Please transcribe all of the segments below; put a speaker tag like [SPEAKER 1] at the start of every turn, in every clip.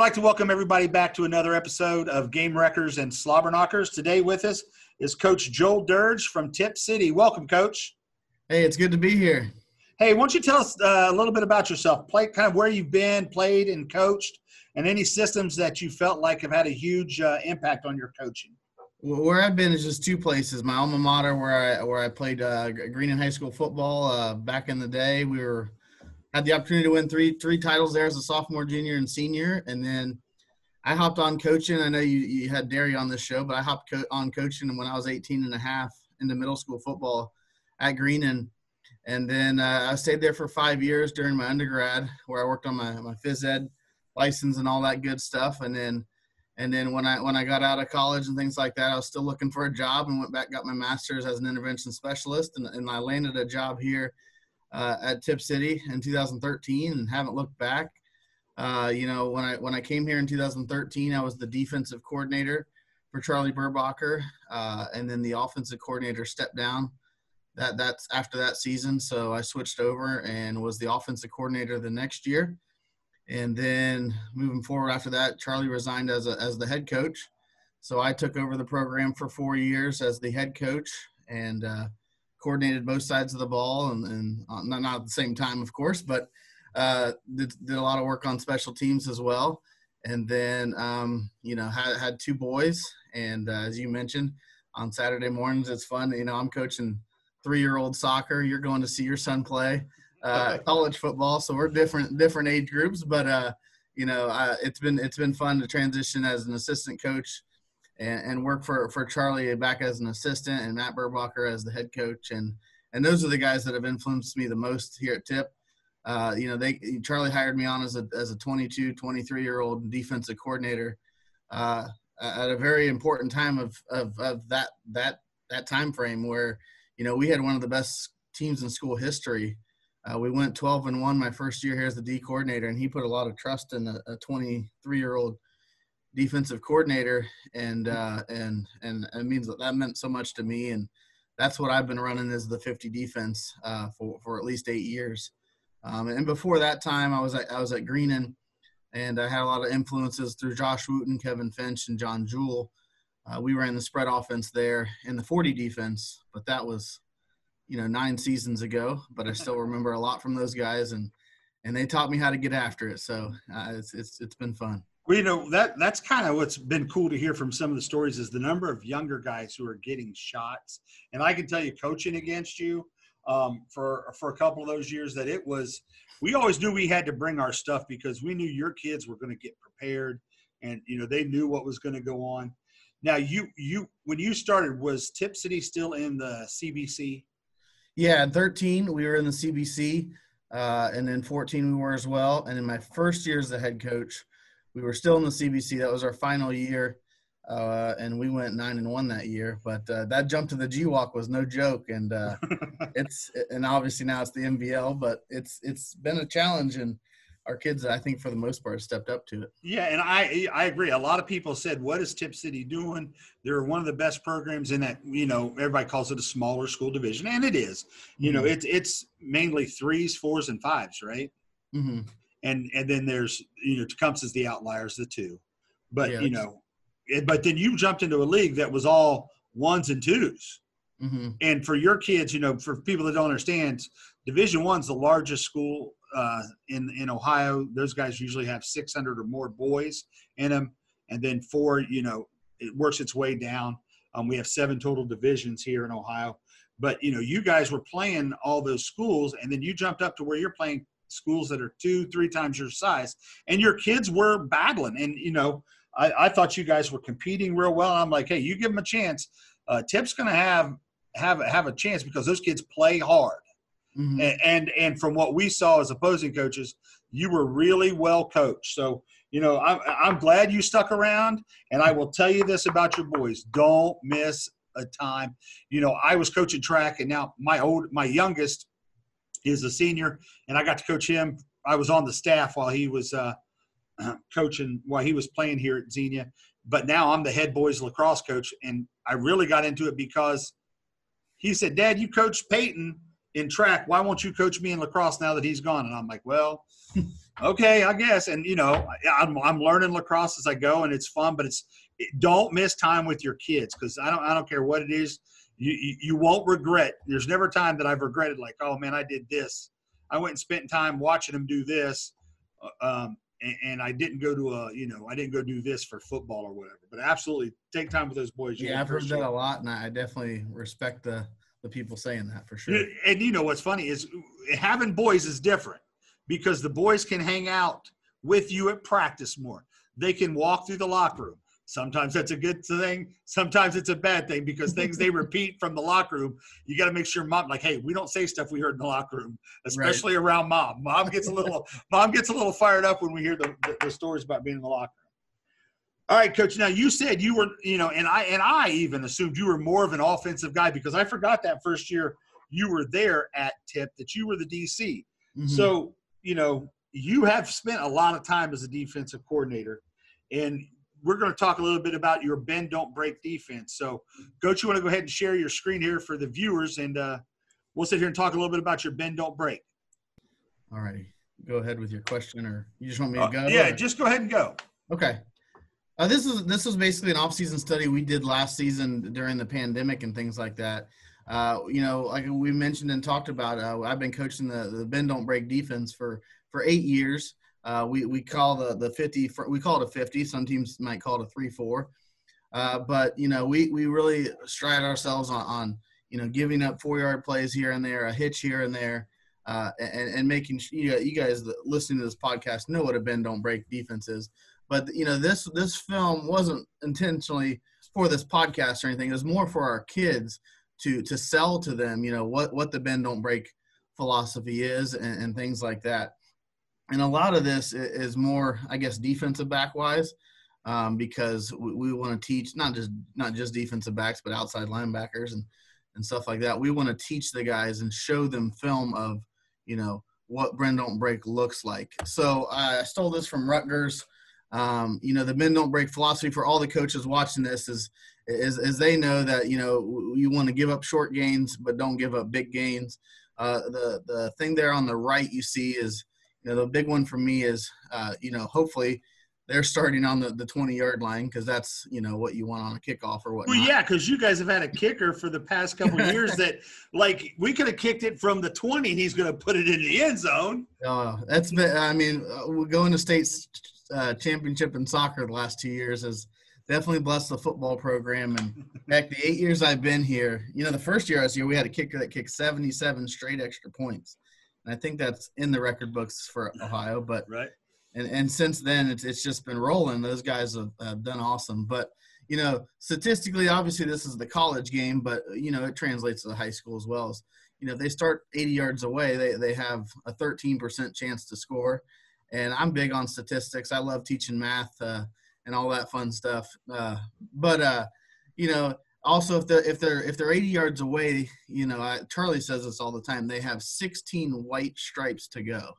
[SPEAKER 1] like to welcome everybody back to another episode of Game Wreckers and Slobber Knockers. Today with us is Coach Joel Dirge from Tipp City. Welcome, Coach.
[SPEAKER 2] Hey, it's good to be here.
[SPEAKER 1] Hey, why don't you tell us uh, a little bit about yourself? Play kind of where you've been, played, and coached, and any systems that you felt like have had a huge uh, impact on your coaching.
[SPEAKER 2] Well, where I've been is just two places. My alma mater, where I where I played uh, Greenon High School football uh, back in the day. We were had the opportunity to win three three titles there as a sophomore, junior, and senior. And then I hopped on coaching. I know you, you had Derry on this show, but I hopped co- on coaching when I was 18 and a half into middle school football at Greenon. And then uh, I stayed there for five years during my undergrad, where I worked on my, my phys ed license and all that good stuff. And then and then when I when I got out of college and things like that, I was still looking for a job and went back got my master's as an intervention specialist, and, and I landed a job here uh, at Tipp City in 2013 and haven't looked back. Uh, you know, when I when I came here in 2013, I was the defensive coordinator for Charlie Burgbacher, uh, and then the offensive coordinator stepped down. That that's after that season, so I switched over and was the offensive coordinator the next year. And then moving forward after that, Charlie resigned as a, as the head coach. So I took over the program for four years as the head coach, and uh, coordinated both sides of the ball and, and uh, not, not at the same time, of course, but uh, did, did a lot of work on special teams as well. And then, um, you know, had, had two boys. And uh, as you mentioned, on Saturday mornings, it's fun. You know, I'm coaching three year old soccer. You're going to see your son play uh, college football. So we're different, different age groups, but, uh, you know, uh, it's been, it's been fun to transition as an assistant coach and, and work for for Charlie back as an assistant and Matt Burgbacher as the head coach. And and those are the guys that have influenced me the most here at Tipp. Uh, you know, they Charlie hired me on as a as a 22, 23 year old defensive coordinator uh, at a very important time of, of of that that that time frame where you know we had one of the best teams in school history. Uh, we went 12 and one my first year here as the D coordinator, and he put a lot of trust in a 23 year old defensive coordinator, and uh, and and it means that that meant so much to me, and that's what I've been running as the 50 defense uh, for for at least eight years. Um, and before that time, I was at, I was at Greenon, and I had a lot of influences through Josh Wooten, Kevin Finch, and John Jewell. Uh, we ran the spread offense there in the 40 defense, but that was, you know, nine seasons ago. But I still remember a lot from those guys, and and they taught me how to get after it. So uh, it's it's it's been fun.
[SPEAKER 1] Well, you know that that's kind of what's been cool to hear from some of the stories is the number of younger guys who are getting shots. And I can tell you, coaching against you um, for for a couple of those years, that it was. We always knew we had to bring our stuff because we knew your kids were going to get prepared, and you know they knew what was going to go on. Now, you you when you started, was Tipp City still in the CBC?
[SPEAKER 2] Yeah, in 13 we were in the CBC, uh, and then 14 we were as well. And in my first year as the head coach we were still in the CBC. That was our final year, uh, and we went nine and one that year. But uh, that jump to the GWOC was no joke, and uh, it's and obviously now it's the MVL, but it's it's been a challenge, and our kids, I think, for the most part, stepped up to it.
[SPEAKER 1] Yeah, and I I agree. A lot of people said, "What is Tipp City doing?" They're one of the best programs in that. You know, everybody calls it a smaller school division, and it is. You mm-hmm. know, it's it's mainly threes, fours, and fives, right? Mm-hmm and and then there's you know Tecumseh's the outliers, the two, but yeah, you know, it, but then you jumped into a league that was all ones and 2s mm-hmm. and for your kids, you know, for people that don't understand, Division One's the largest school uh, in in Ohio. Those guys usually have 600 or more boys in them, and then four, you know, it works its way down. Um, we have seven total divisions here in Ohio, but you know, you guys were playing all those schools, and then you jumped up to where you're playing schools that are two, three times your size, and your kids were battling. And you know, I, I thought you guys were competing real well. I'm like, hey, you give them a chance. Uh, Tipp's going to have have have a chance because those kids play hard. Mm-hmm. And, and and from what we saw as opposing coaches, you were really well coached. So you know, I'm I'm glad you stuck around. And I will tell you this about your boys: don't miss a time. You know, I was coaching track, and now my old my youngest is a senior, and I got to coach him. I was on the staff while he was uh, coaching, while he was playing here at Xenia. But now I'm the head boys lacrosse coach, and I really got into it because he said, "Dad, you coached Peyton in track. Why won't you coach me in lacrosse now that he's gone?" And I'm like, "Well, Okay, I guess. And you know, I'm I'm learning lacrosse as I go, and it's fun. But it's don't miss time with your kids because I don't I don't care what it is. You, you you won't regret. There's never a time that I've regretted like, oh man, I did this. I went and spent time watching them do this. Uh, um, and, and, I didn't go to a, you know, I didn't go do this for football or whatever. But absolutely, take time with those boys.
[SPEAKER 2] Yeah, I've heard that a lot, and I definitely respect the the people saying that for sure.
[SPEAKER 1] And you know what's funny is having boys is different because the boys can hang out with you at practice more. They can walk through the locker room. Sometimes that's a good thing. Sometimes it's a bad thing because things they repeat from the locker room, you got to make sure mom, like, hey, we don't say stuff we heard in the locker room, especially right. around mom. Mom gets a little, mom gets a little fired up when we hear the, the, the stories about being in the locker room. All right, coach. Now you said you were, you know, and I and I even assumed you were more of an offensive guy because I forgot that first year you were there at Tipp that you were the DC. Mm-hmm. So you know you have spent a lot of time as a defensive coordinator, and we're going to talk a little bit about your bend don't break defense. So, coach, you want to go ahead and share your screen here for the viewers, and uh, we'll sit here and talk a little bit about your bend don't break.
[SPEAKER 2] All righty, go ahead with your question, or you just want me to uh, go?
[SPEAKER 1] Uh, yeah, or? just go ahead and go.
[SPEAKER 2] Okay. Uh, this is this was basically an off-season study we did last season during the pandemic and things like that. Uh, you know, like we mentioned and talked about, uh, I've been coaching the the bend don't break defense for for eight years. Uh, we we call the the fifty we call it a fifty. Some teams might call it a three four. Uh, but you know, we we really stride ourselves on, on you know giving up four yard plays here and there, a hitch here and there. Uh, and, and making you, you guys listening to this podcast know what a bend don't break defense is. But you know, this this film wasn't intentionally for this podcast or anything. It was more for our kids to to sell to them, you know, what what the bend don't break philosophy is and, and things like that. And a lot of this is more, I guess, defensive back wise, um, because we, we want to teach not just not just defensive backs, but outside linebackers and and stuff like that. We want to teach the guys and show them film of, you know, what bend don't break looks like. So I stole this from Rutgers. Um, you know, the bend don't break philosophy for all the coaches watching this is, is, is they know that, you know, you want to give up short gains, but don't give up big gains. Uh, the, the thing there on the right you see is, you know, the big one for me is, uh, you know, hopefully they're starting on the, the 20 yard line because that's you know what you want on a kickoff or what.
[SPEAKER 1] Well, yeah, because you guys have had a kicker for the past couple years that like we could have kicked it from the 20 and he's going to put it in the end zone.
[SPEAKER 2] Uh, that's been. I mean, uh, we're going to states uh, championship in soccer the last two years has definitely blessed the football program. And back the eight years I've been here, you know, the first year I was here, we had a kicker that kicked 77 straight extra points. And I think that's in the record books for Ohio. But
[SPEAKER 1] right.
[SPEAKER 2] And, and since then, it's, it's just been rolling. Those guys have, have done awesome. But, you know, statistically, obviously, this is the college game, but, you know, it translates to the high school as well. As, you know, they start 80 yards away, they, they have a 13% chance to score and I'm big on statistics. I love teaching math uh, and all that fun stuff. Uh, but uh, you know, also if they're if they're if they're 80 yards away, you know, I, Charlie says this all the time. They have 16 white stripes to go.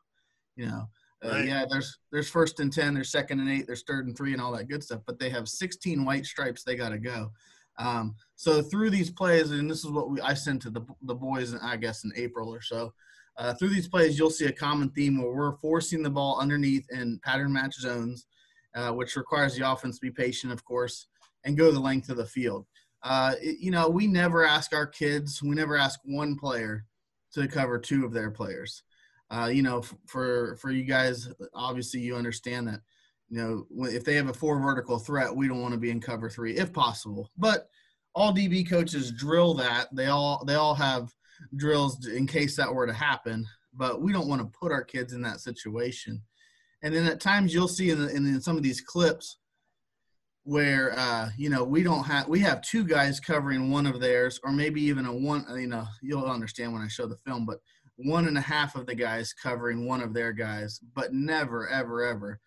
[SPEAKER 2] You know, uh, right. yeah, there's there's first and ten, there's second and eight, there's third and three, and all that good stuff. But they have 16 white stripes they got to go. Um, so through these plays, and this is what we I sent to the the boys, I guess in April or so. Uh, through these plays, you'll see a common theme where we're forcing the ball underneath in pattern match zones, uh, which requires the offense to be patient, of course, and go the length of the field. Uh, you know, we never ask our kids, we never ask one player to cover two of their players. Uh, you know, for for you guys, obviously you understand that. You know, if they have a four vertical threat, we don't want to be in cover three if possible. But all DB coaches drill that. They all they all have drills in case that were to happen. But we don't want to put our kids in that situation. And then at times you'll see in, the, in some of these clips where uh, you know we don't have we have two guys covering one of theirs, or maybe even a one. You know, you'll understand when I show the film, but one and a half of the guys covering one of their guys, but never, ever, ever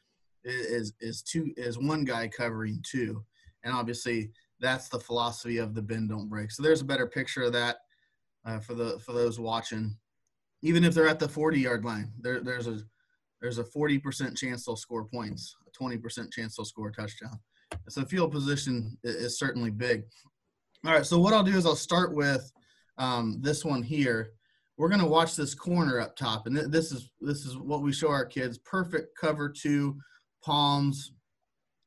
[SPEAKER 2] is is two is one guy covering two. And obviously, that's the philosophy of the bend don't break. So there's a better picture of that uh, for the for those watching. Even if they're at the 40 yard line, there, there's a there's a 40% chance they'll score points, a 20% chance they'll score a touchdown. So field position is certainly big. All right, so what I'll do is I'll start with um, this one here, we're going to watch this corner up top, and th- this is this is what we show our kids: perfect cover two, palms,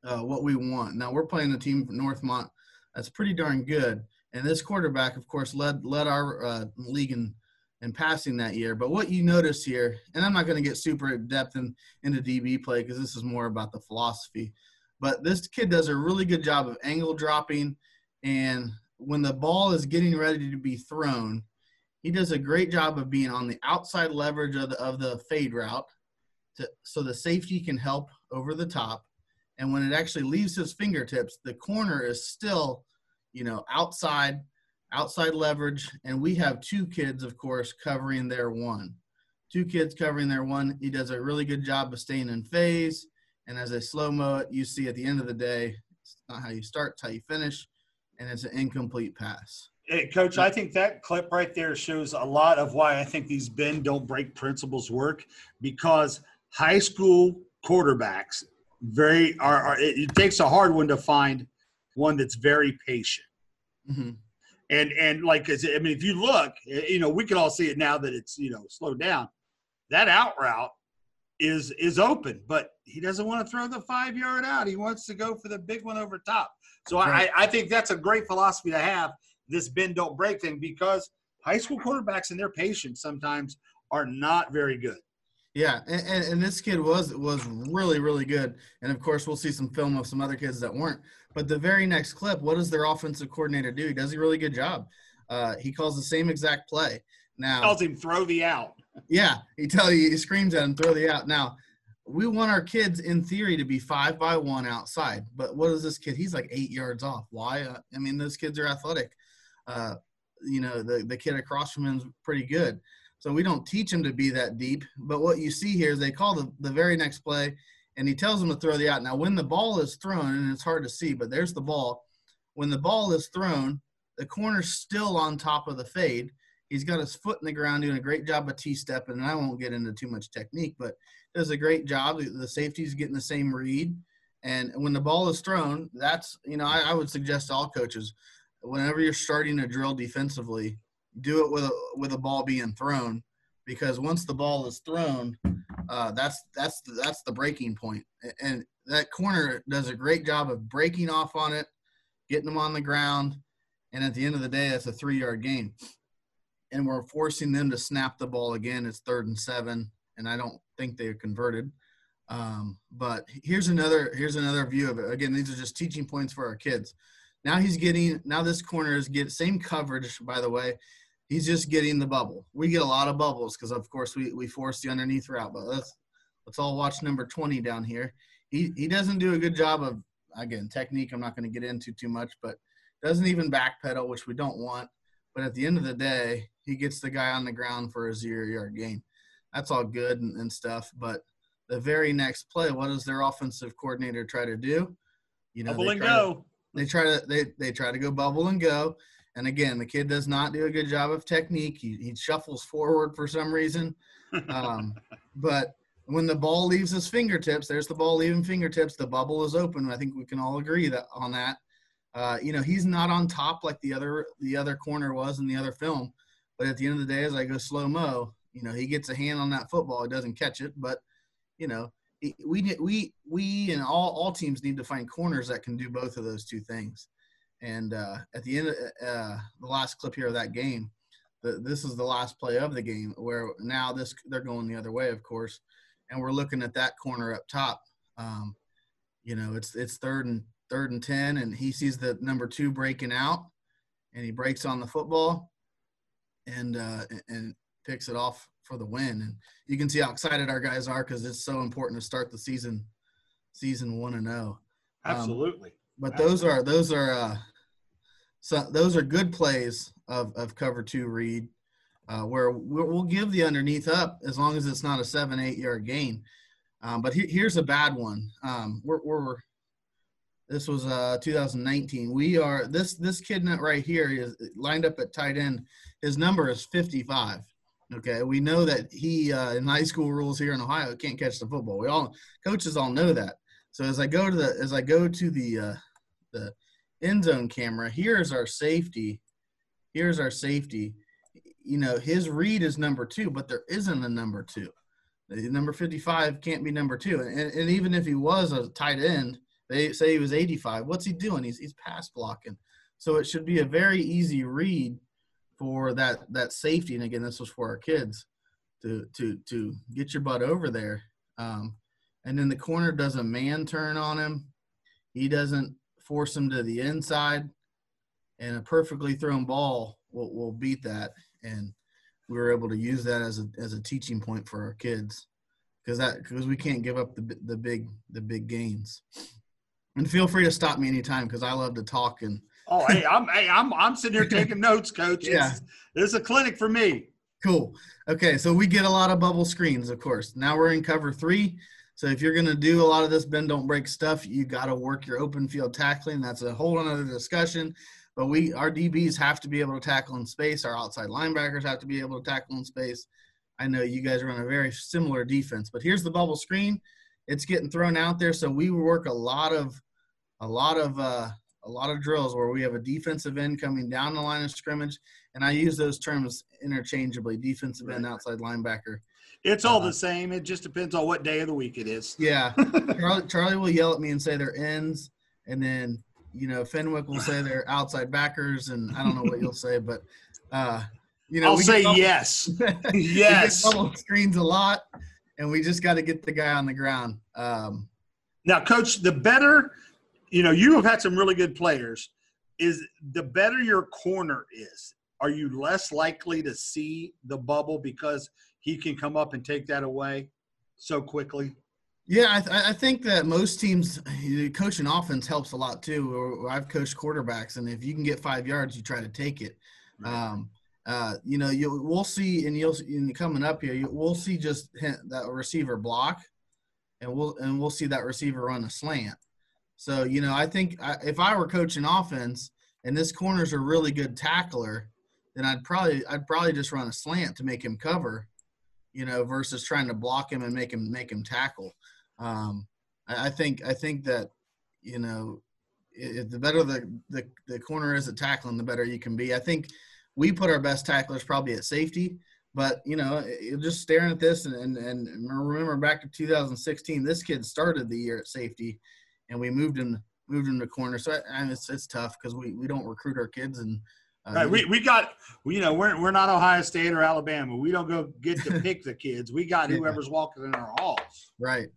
[SPEAKER 2] uh, what we want. Now we're playing a team from Northmont that's pretty darn good, and this quarterback, of course, led led our uh, league in in passing that year. But what you notice here, and I'm not going to get super in depth in, into DB play because this is more about the philosophy. But this kid does a really good job of angle dropping, and when the ball is getting ready to be thrown, he does a great job of being on the outside leverage of the, of the fade route, to, so the safety can help over the top. And when it actually leaves his fingertips, the corner is still, you know, outside outside leverage, and we have two kids, of course, covering their one. Two kids covering their one. He does a really good job of staying in phase. And as I slow mo it, you see at the end of the day, it's not how you start, it's how you finish, and it's an incomplete pass.
[SPEAKER 1] Hey, Coach, I think that clip right there shows a lot of why I think these bend don't break principles work because high school quarterbacks very are, are it, it takes a hard one to find one that's very patient.
[SPEAKER 2] Mm-hmm.
[SPEAKER 1] And and like I mean, if you look, eh, you know, we can all see it now that it's you know slowed down. That out route is is open, but he doesn't want to throw the five yard out. He wants to go for the big one over top. So right. I, I think that's a great philosophy to have this bend don't break thing because high school quarterbacks and their patience sometimes are not very good.
[SPEAKER 2] Yeah, and, and, and, this kid was was really really good, and of course we'll see some film of some other kids that weren't. But the very next clip, what does their offensive coordinator do? He does a really good job. Uh, he calls the same exact play. Now
[SPEAKER 1] tells him throw the out.
[SPEAKER 2] Yeah, he tells you he screams at him throw the out. Now we want our kids in theory to be five by one outside, but what is this kid? He's like eight yards off. Why? Uh, I mean, those kids are athletic. Uh, you know, the the kid across from him is pretty good. So we don't teach him to be that deep. But what you see here is they call the, the very next play, and he tells him to throw the out. Now, when the ball is thrown, and it's hard to see, but there's the ball. When the ball is thrown, the corner's still on top of the fade. He's got his foot in the ground, doing a great job of T-stepping. And I won't get into too much technique, but does a great job. The safety's getting the same read. And when the ball is thrown, that's, you know, I, I would suggest all coaches, whenever you're starting a drill defensively, do it with a with a ball being thrown because once the ball is thrown, uh, that's that's the, that's the breaking point. And that corner does a great job of breaking off on it, getting them on the ground, and at the end of the day, that's a three yard gain. And we're forcing them to snap the ball again. It's third and seven, and I don't think they're converted. Um, but here's another here's another view of it. Again, these are just teaching points for our kids. Now he's getting now this corner is get same coverage by the way he's just getting the bubble. We get a lot of bubbles because, of course, we, we force the underneath route. But let's let's all watch number 20 down here. He he doesn't do a good job of again technique. I'm not going to get into too much, but doesn't even backpedal, which we don't want. But at the end of the day, he gets the guy on the ground for a zero yard gain. That's all good and, and stuff. But the very next play, what does their offensive coordinator try to do?
[SPEAKER 1] You know, bubble and go. To,
[SPEAKER 2] they try to they they try to go bubble and go and again, the kid does not do a good job of technique. He, he shuffles forward for some reason. Um, but when the ball leaves his fingertips, there's the ball leaving fingertips. The bubble is open. I think we can all agree that on that. Uh, you know, he's not on top like the other the other corner was in the other film. But at the end of the day, as I go slow mo, you know, he gets a hand on that football. He doesn't catch it, but you know, we we we and all all teams need to find corners that can do both of those two things. And uh, at the end, of, uh, the last clip here of that game, the, this is the last play of the game where now this they're going the other way, of course, and we're looking at that corner up top. Um, you know, it's it's third and third and ten, and he sees the number two breaking out, and he breaks on the football, and uh, and picks it off for the win. And you can see how excited our guys are because it's so important to start the season, season one and zero.
[SPEAKER 1] Oh. Um, Absolutely
[SPEAKER 2] but those are those are uh, so those are good plays of, of cover two read, uh, where we'll give the underneath up as long as it's not a seven eight yard gain. Um, but he, here's a bad one. Um, we're, we're this was uh 2019. We are this this kid right here is lined up at tight end. His number is 55. Okay, we know that he uh, in high school rules here in Ohio can't catch the football. We all coaches all know that. So as I go to the as I go to the uh, the end zone camera. Here's our safety. Here's our safety. you know, his read is number two, but there isn't a number two. Number 55 can't be number two. And, and even if he was a tight end, they say he was 85. What's he doing? He's, he's pass blocking. So it should be a very easy read for that, that safety. And again, this was for our kids to, to, to get your butt over there. Um, and then the corner does a man turn on him. He doesn't force him to the inside and a perfectly thrown ball will, will beat that. And we were able to use that as a as a teaching point for our kids because that because we can't give up the the big the big gains. And feel free to stop me anytime because I love to talk and.
[SPEAKER 1] Oh, hey, I'm hey, I'm I'm sitting here taking notes, coach.
[SPEAKER 2] Yeah.
[SPEAKER 1] This is a clinic for me.
[SPEAKER 2] Cool. Okay, so we get a lot of bubble screens, of course. Now we're in cover three. So if you're going to do a lot of this bend don't break stuff, you got to work your open field tackling. That's a whole other discussion. But we, our DBs have to be able to tackle in space. Our outside linebackers have to be able to tackle in space. I know you guys run a very similar defense, but here's the bubble screen. It's getting thrown out there, so we work a lot of, a lot of, uh, a lot of drills where we have a defensive end coming down the line of scrimmage, and I use those terms interchangeably: defensive end, outside linebacker.
[SPEAKER 1] It's all
[SPEAKER 2] Uh-huh.
[SPEAKER 1] the same. It just depends on what day of the week it is.
[SPEAKER 2] Yeah, Charlie, Charlie will yell at me and say they're ends, and then you know Fenwick will say they're outside backers, and I don't know what you'll say, but uh, you know
[SPEAKER 1] I'll say
[SPEAKER 2] bubble-
[SPEAKER 1] yes.
[SPEAKER 2] we
[SPEAKER 1] Yes.
[SPEAKER 2] screens a lot, and we just got to get the guy on the ground. Um,
[SPEAKER 1] Now, coach, the better, you know, you have had some really good players. Is the better your corner is, are you less likely to see the bubble because he can come up and take that away so quickly?
[SPEAKER 2] Yeah, I, th- I think that most teams coaching offense helps a lot too. Or I've coached quarterbacks, and if you can get five yards, you try to take it. Um, uh, you know, you we'll see, and you'll in coming up here, you, we'll see just hit that receiver block, and we'll and we'll see that receiver run a slant. So you know, I think I, if I were coaching offense and this corner's a really good tackler, then I'd probably I'd probably just run a slant to make him cover, you know, versus trying to block him and make him make him tackle. Um, I, I think I think that you know i the better the, the the corner is at tackling, the better you can be. I think we put our best tacklers probably at safety, but you know, just staring at this and, and and remember back to 2016, this kid started the year at safety, and we moved him moved him to corner. So I, I, it's it's tough because we we don't recruit our kids and. Uh,
[SPEAKER 1] Right. We, we got, we, you know, we're, we're not Ohio State or Alabama. We don't go get to pick the kids. We got
[SPEAKER 2] Yeah.
[SPEAKER 1] whoever's walking in our halls.
[SPEAKER 2] Right.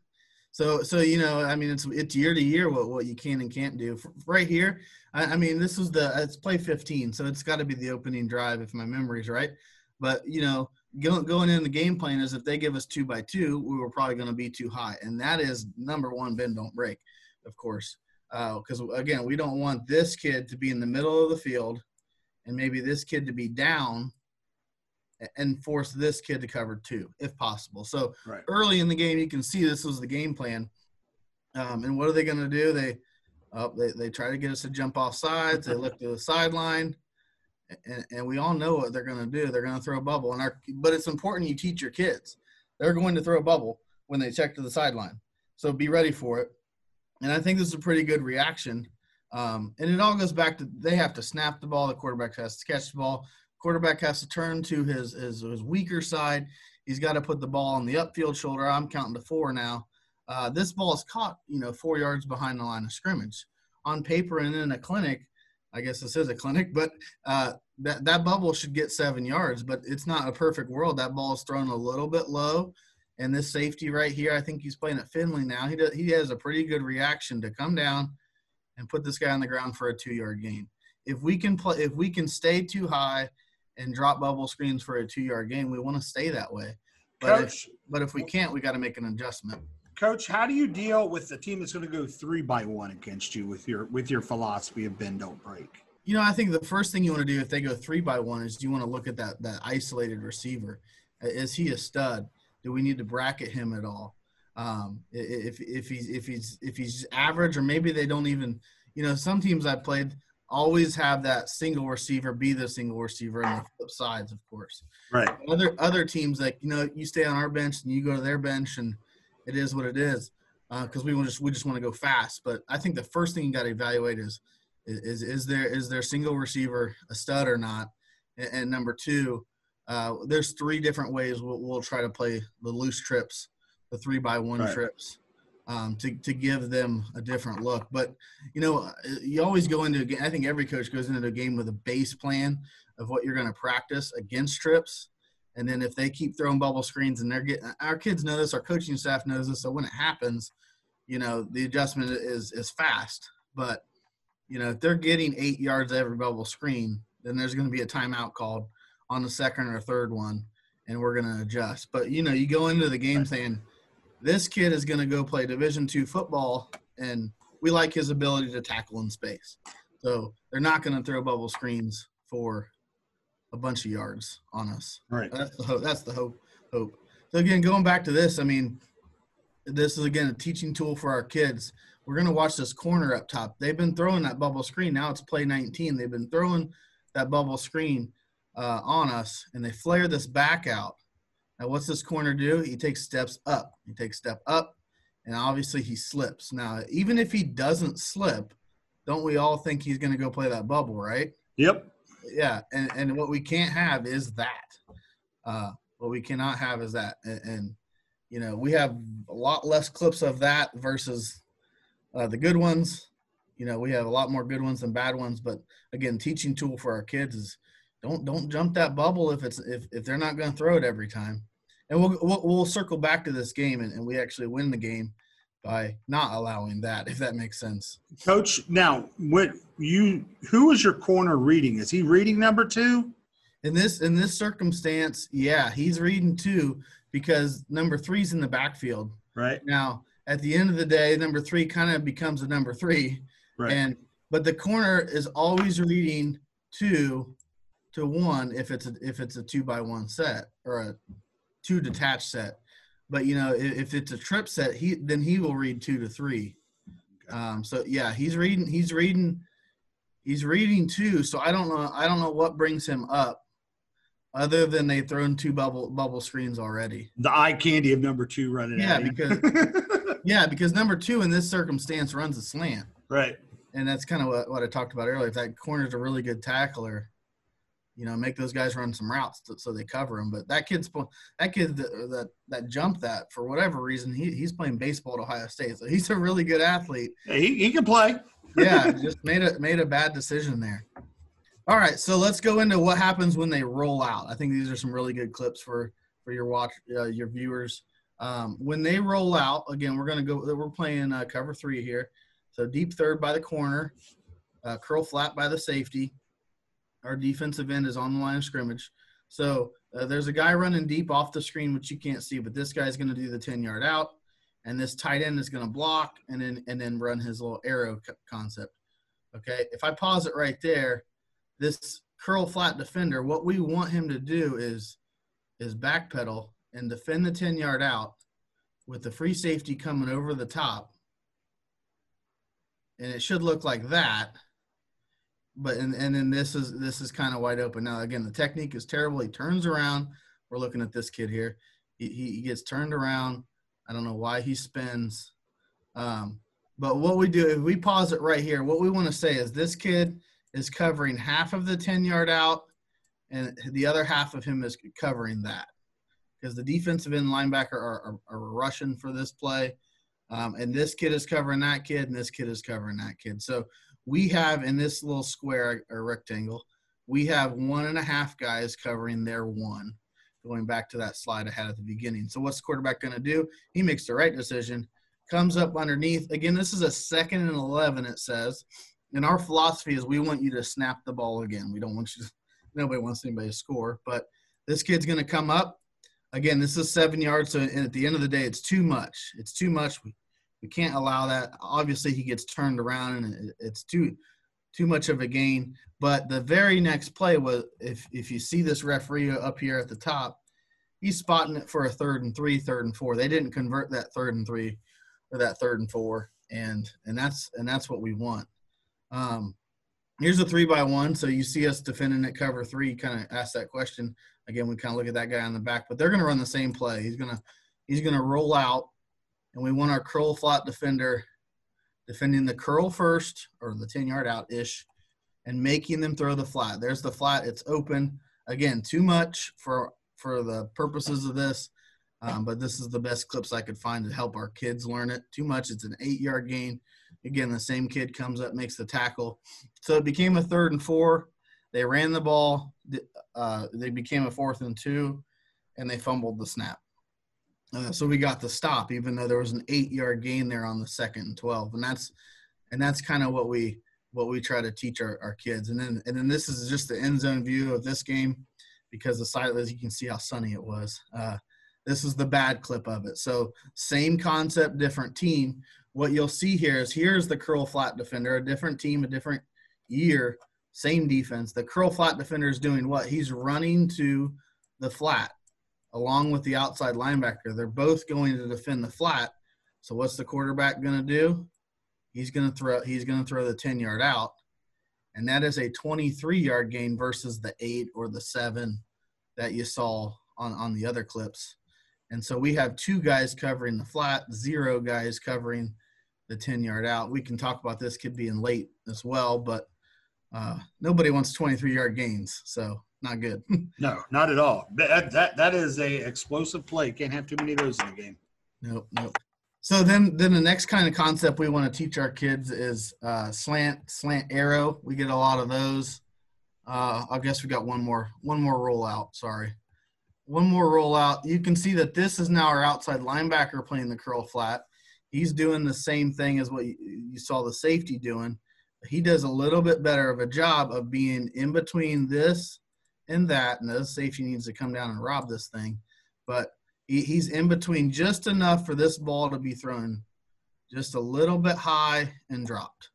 [SPEAKER 2] So, so you know, I mean, it's it's year to year what what you can and can't do. F- Right here, I, I mean, this was the it's play 15, so it's got to be the opening drive if my memory's right. But you know, going going in the game plan is if they give us two by two, we were probably going to be too high, and that is number one. Bend don't break, of course, because again, we don't want this kid to be in the middle of the field, and maybe this kid to be down, and force this kid to cover two if possible. So
[SPEAKER 1] Right.
[SPEAKER 2] early in the game, you can see this was the game plan. Um, and what are they going to do? They, uh, they they try to get us to jump off sides. They look to the sideline, and, and we all know what they're going to do. They're going to throw a bubble. And our, but it's important you teach your kids. They're going to throw a bubble when they check to the sideline. So be ready for it. And I think this is a pretty good reaction. Um, and it all goes back to they have to snap the ball. The quarterback has to catch the ball. Quarterback has to turn to his his, his weaker side. He's got to put the ball on the upfield shoulder. I'm counting to four now. Uh, this ball is caught, you know, four yards behind the line of scrimmage. On paper and in a clinic, I guess this is a clinic, but uh, that that bubble should get seven yards. But it's not a perfect world. That ball is thrown a little bit low, and this safety right here, I think he's playing at Findlay now. He does, he has a pretty good reaction to come down and put this guy on the ground for a two yard gain. If we can play, if we can stay too high and drop bubble screens for a two yard gain, we want to stay that way. But if,
[SPEAKER 1] Coach,
[SPEAKER 2] but if we can't, we got to make an adjustment.
[SPEAKER 1] coach, how do you deal with the team that's going to go three by one against you with your, with your philosophy of bend, don't break?
[SPEAKER 2] You know, I think the first thing you want to do if they go three by one is you want to look at that that isolated receiver. Is he a stud? Do we need to bracket him at all? Um, i- i- if if he's if he's if he's average, or maybe they don't even. You know, some teams I've played always have that single receiver be the single receiver on the flip sides, of course.
[SPEAKER 1] Right.
[SPEAKER 2] Other other teams like you know you stay on our bench and you go to their bench and it is what it is because we want just we just want to go fast. But I think the first thing you got to evaluate is is is there is their single receiver a stud or not? And, and number two, uh, there's three different ways we'll, we'll, try to play the loose trips, the three by one right. trips, um, to to give them a different look. But you know, uh, you always go into a game. I think every coach goes into a game with a base plan of what you're going to practice against trips. And then if they keep throwing bubble screens and they're getting our kids know this, our coaching staff knows this. So when it happens, you know, the adjustment is is fast. But you know, if they're getting eight yards every bubble screen, then there's going to be a timeout called on the second or third one, and we're going to adjust. But you know, you go into the game saying this kid is going to go play Division two football, and we like his ability to tackle in space. So they're not going to throw bubble screens for a bunch of yards on us.
[SPEAKER 1] Right.
[SPEAKER 2] That's the hope. That's the hope. Hope. So again, going back to this, I mean, this is again a teaching tool for our kids. We're going to watch this corner up top. They've been throwing that bubble screen. Now it's play 19. They've been throwing that bubble screen uh, on us, and they flare this back out. Now, what's this corner do? He takes steps up. He takes step up, and obviously he slips. Now, even if he doesn't slip, don't we all think he's going to go play that bubble, right?
[SPEAKER 1] Yep.
[SPEAKER 2] Yeah, and and what we can't have is that. Uh, what we cannot have is that, and, and you know we have a lot less clips of that versus uh, the good ones. You know, we have a lot more good ones than bad ones. But again, teaching tool for our kids is don't don't jump that bubble if it's if, if they're not going to throw it every time. And we'll, we'll, we'll circle back to this game and, and we actually win the game by not allowing that, if that makes sense.
[SPEAKER 1] Coach, now what you who is your corner reading? Is he reading number two?
[SPEAKER 2] In this in this circumstance, yeah, he's reading two because number three's in the backfield.
[SPEAKER 1] Right.
[SPEAKER 2] Now, at the end of the day, number three kind of becomes a number three.
[SPEAKER 1] Right.
[SPEAKER 2] And but the corner is always reading two to one if it's a, if it's a two by one set or a two detached set. But you know, if, if it's a trip set, he then he will read two to three. Um, so yeah, he's reading. He's reading. He's reading two. So I don't know. I don't know what brings him up, other than they've thrown two bubble bubble screens already.
[SPEAKER 1] The eye candy of number two running.
[SPEAKER 2] Yeah, because yeah, because number two in this circumstance runs a slant.
[SPEAKER 1] Right.
[SPEAKER 2] And that's kind of what, what I talked about earlier. If that corner's a really good tackler, you know, make those guys run some routes to, so they cover them. But that kid's that kid that that, that jumped that for whatever reason, he, he's playing baseball at Ohio State, so he's a really good athlete.
[SPEAKER 1] Yeah, he, he can play.
[SPEAKER 2] yeah, just made a made a bad decision there. All right, so let's go into what happens when they roll out. I think these are some really good clips for for your watch uh, your viewers. Um, when they roll out, again, we're going to go. We're playing uh, cover three here. So deep third by the corner, uh, curl flat by the safety, our defensive end is on the line of scrimmage. So uh, there's a guy running deep off the screen, which you can't see, but this guy's going to do the 10 yard out, and this tight end is going to block and then and then run his little arrow concept. Okay, if I pause it right there, this curl flat defender, what we want him to do is is backpedal and defend the 10 yard out with the free safety coming over the top. And it should look like that but and, and then this is this is kind of wide open. Now again the technique is terrible. He turns around. We're looking at this kid here. He, he gets turned around. I don't know why he spins. Um, but what we do if we pause it right here what we want to say is this kid is covering half of the 10 yard out and the other half of him is covering that. Because the defensive end linebacker are, are, are rushing for this play. Um, and this kid is covering that kid and this kid is covering that kid. So we have in this little square or rectangle, we have one and a half guys covering their one. Going back to that slide I had at the beginning. So what's the quarterback going to do? He makes the right decision, comes up underneath. Again, this is a second and 11, it says. And our philosophy is we want you to snap the ball again. We don't want you to, nobody wants anybody to score. But this kid's going to come up. Again, this is seven yards. So at the end of the day, it's too much. It's too much. We we can't allow that. Obviously, he gets turned around, and it's too too much of a gain. But the very next play was if if you see this referee up here at the top, he's spotting it for a third and three, third and four. They didn't convert that third and three or that third and four, and and that's and that's what we want. Um, here's a three by one. So you see us defending at cover three. Kind of ask that question again. We kind of look at that guy on the back, but they're going to run the same play. He's gonna he's gonna roll out and we want our curl flat defender defending the curl first or the 10 yard out ish and making them throw the flat. There's the flat, it's open. Again, too much for for the purposes of this, um, but this is the best clips I could find to help our kids learn it. Too much, it's an eight yard gain. Again, the same kid comes up, makes the tackle. So it became a third and four. They ran the ball. Uh, they became a fourth and two, and they fumbled the snap. Uh, so we got the stop, even though there was an eight-yard gain there on the second and twelve, and that's and that's kind of what we what we try to teach our, our kids. And then and then this is just the end zone view of this game because the side as you can see how sunny it was. Uh, this is the bad clip of it. So same concept, different team. What you'll see here is here's the curl flat defender, a different team, a different year, same defense. The curl flat defender is doing what? He's running to the flat along with the outside linebacker. They're both going to defend the flat. So what's the quarterback going to do? He's going to throw he's going to throw the 10 yard out. And that is a 23 yard gain versus the 8 or the 7 that you saw on on the other clips. And so we have two guys covering the flat, zero guys covering the 10 yard out. We can talk about this kid being late as well, but uh, nobody wants 23 yard gains. So not good.
[SPEAKER 1] no, not at all. That, that that is a explosive play. Can't have too many of those in the game.
[SPEAKER 2] Nope, nope. So then, then the next kind of concept we want to teach our kids is uh, slant, slant arrow. We get a lot of those. Uh, I guess we got one more, one more rollout. Sorry, one more rollout. You can see that this is now our outside linebacker playing the curl flat. He's doing the same thing as what you, you saw the safety doing. He does a little bit better of a job of being in between this in that, and the safety needs to come down and rob this thing. But he, he's in between just enough for this ball to be thrown just a little bit high and dropped.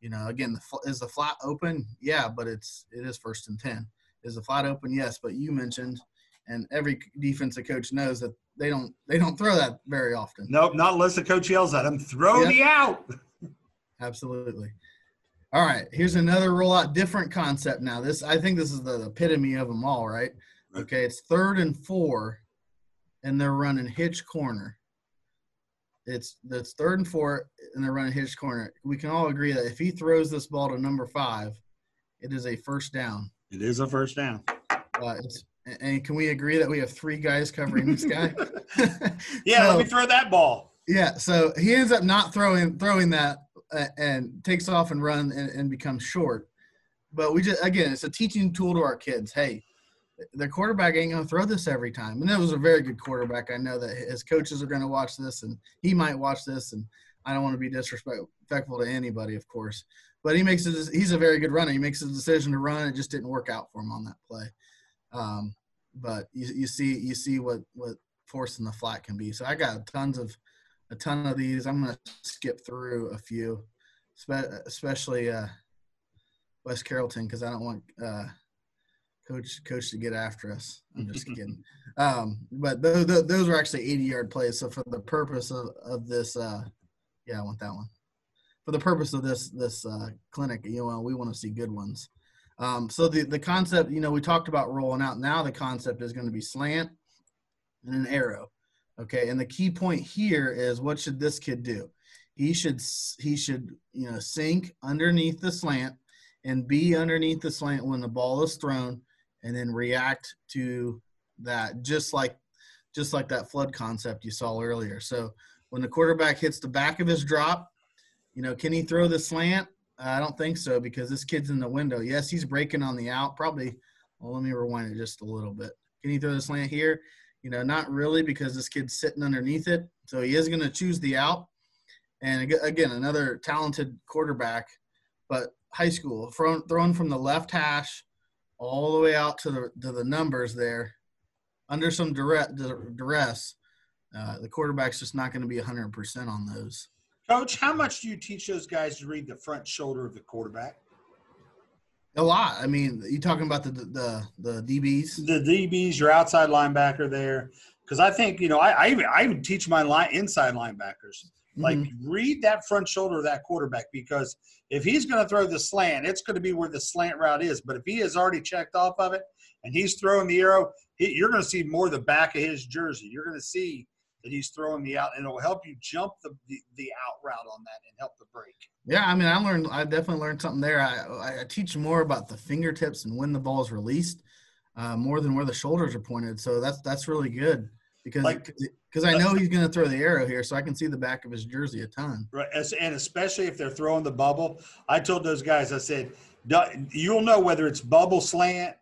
[SPEAKER 2] You know, again, the, is the flat open? Yeah, but it's it is first and ten. Is the flat open? Yes, but you mentioned, and every defensive coach knows that they don't they don't throw that very often.
[SPEAKER 1] Nope, not unless the coach yells at them, "Throw yep. me out."
[SPEAKER 2] Absolutely. All right, here's another rollout, different concept now. This I think this is the epitome of them all, right? Okay, it's third and four, and they're running hitch corner. It's that's third and four, and they're running hitch corner. We can all agree that if he throws this ball to number five, it is a first down.
[SPEAKER 1] It is a first down.
[SPEAKER 2] Uh, and can we agree that we have three guys covering this guy?
[SPEAKER 1] yeah, so, let me throw that ball.
[SPEAKER 2] Yeah, so he ends up not throwing throwing that and takes off and run and, and becomes short. But we just again, it's a teaching tool to our kids. Hey, the quarterback ain't gonna throw this every time. And it was a very good quarterback. I know that his coaches are gonna watch this, and he might watch this. And I don't want to be disrespectful to anybody, of course. But he makes it. He's a very good runner. He makes a decision to run. It just didn't work out for him on that play. Um, but you, you see you see what what force in the flat can be. So I got tons of a ton of these. I'm going to skip through a few, especially uh, West Carrollton, because I don't want uh, coach coach to get after us. I'm just kidding. Um, but those, those were actually 80 yard plays. So for the purpose of, of this, uh, yeah, I want that one. For the purpose of this this uh, clinic, you know, we want to see good ones. Um, so the the concept, you know, we talked about rolling out. Now the concept is going to be slant and an arrow. Okay, and the key point here is what should this kid do? He should he should you know sink underneath the slant and be underneath the slant when the ball is thrown, and then react to that just like just like that flood concept you saw earlier. So when the quarterback hits the back of his drop, you know, can he throw the slant? I don't think so because this kid's in the window. Yes, he's breaking on the out. Probably. Well, let me rewind it just a little bit. Can he throw the slant here? You know, not really because this kid's sitting underneath it. So he is going to choose the out. And again, another talented quarterback, but high school, thrown, thrown from the left hash all the way out to the, to the numbers there under some direct, duress uh, the quarterback's just not going to be 100% on those.
[SPEAKER 1] Coach, how much do you teach those guys to read the front shoulder of the quarterback?
[SPEAKER 2] A lot. I mean, you talking about the the the DBs?
[SPEAKER 1] The DBs, your outside linebacker there, because I think you know I I even, I even teach my line inside linebackers like mm-hmm. read that front shoulder of that quarterback because if he's going to throw the slant, it's going to be where the slant route is. But if he has already checked off of it and he's throwing the arrow, he, you're going to see more the back of his jersey. You're going to see that he's throwing the out, and it'll help you jump the, the, the out route on that and help the break.
[SPEAKER 2] Yeah, I mean, I learned, I definitely learned something there. I, I teach more about the fingertips and when the ball is released. uh, more than where the shoulders are pointed. So that's that's really good because
[SPEAKER 1] Like-
[SPEAKER 2] because I know he's going to throw the arrow here, so I can see the back of his jersey a ton.
[SPEAKER 1] Right, as- and especially if they're throwing the bubble. I told those guys, I said, you'll know whether it's bubble slant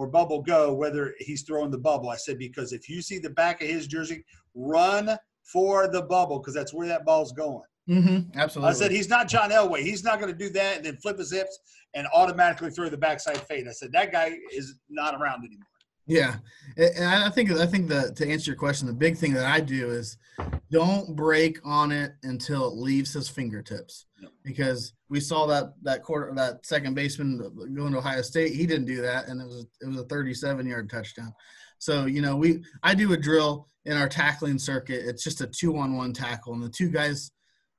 [SPEAKER 1] or bubble go, whether he's throwing the bubble. I said, because if you see the back of his jersey, run for the bubble because that's where that ball's going.
[SPEAKER 2] Mm-hmm, absolutely.
[SPEAKER 1] I said, he's not John Elway. He's not going to do that and then flip his hips and automatically throw the backside fade. I said, that guy is not around anymore.
[SPEAKER 2] Yeah, and I think I think that to answer your question, the big thing that I do is don't break on it until it leaves his fingertips. Because we saw that that quarter that second baseman going to Ohio State, he didn't do that, and it was it was a 37 yard touchdown. So you know we I do a drill in our tackling circuit. It's just a two on one tackle, and the two guys,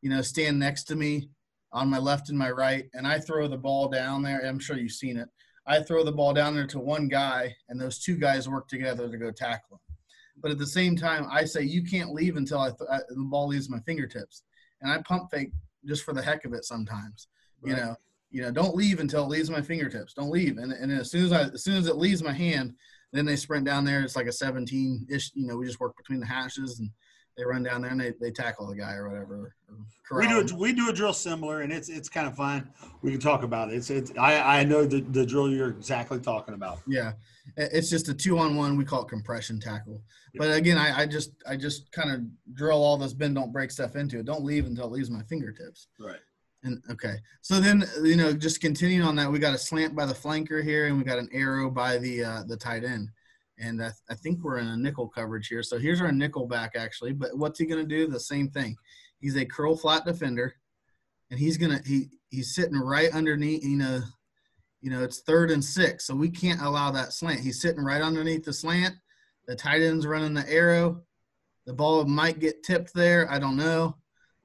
[SPEAKER 2] you know, stand next to me on my left and my right, and I throw the ball down there. I'm sure you've seen it. I throw the ball down there to one guy, and those two guys work together to go tackle him. But at the same time, I say you can't leave until I th- I, the ball leaves my fingertips, and I pump fake just for the heck of it sometimes. You know, you know, don't leave until it leaves my fingertips. Don't leave, and and as soon as I as soon as it leaves my hand, then they sprint down there. It's like a 17 ish. You know, we just work between the hashes and they run down there and they, they tackle the guy or whatever. Or
[SPEAKER 1] We do a, we do a drill similar, and it's it's kind of fun. We can talk about it. It's it's I I know the, the drill you're exactly talking about.
[SPEAKER 2] Yeah, it's just a two on one. We call it compression tackle. But again, I, I just I just kind of drill all this bend don't break stuff into it. Don't leave until it leaves my fingertips.
[SPEAKER 1] Right.
[SPEAKER 2] And okay, so then you know just continuing on that, we got a slant by the flanker here, and we got an arrow by the uh, the tight end. And I, I think we're in a nickel coverage here. So here's our nickel back actually. But what's he going to do? The same thing. He's a curl flat defender, and he's gonna he he's sitting right underneath. You know, you know it's third and six, so we can't allow that slant. He's sitting right underneath the slant. The tight end's running the arrow. The ball might get tipped there. I don't know,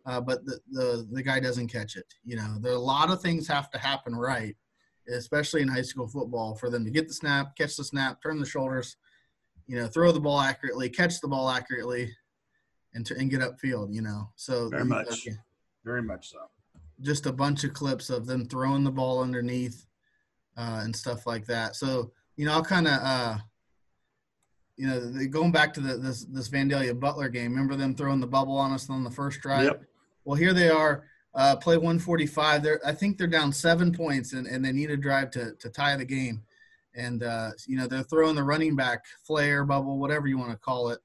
[SPEAKER 2] uh, but the, the the guy doesn't catch it. You know, there are a lot of things have to happen right, especially in high school football, for them to get the snap, catch the snap, turn the shoulders, you know, throw the ball accurately, catch the ball accurately, and to, and get upfield. You know, so
[SPEAKER 1] Very much. Very much so.
[SPEAKER 2] just a bunch of clips of them throwing the ball underneath uh, and stuff like that. So you know, I'll kind of uh, you know the, going back to the, this this Vandalia Butler game. Remember them throwing the bubble on us on the first drive?
[SPEAKER 1] Yep.
[SPEAKER 2] Well, here they are. Uh, play 145. They're I think they're down seven points and, and they need a drive to to tie the game. And uh, you know they're throwing the running back flare bubble, whatever you want to call it,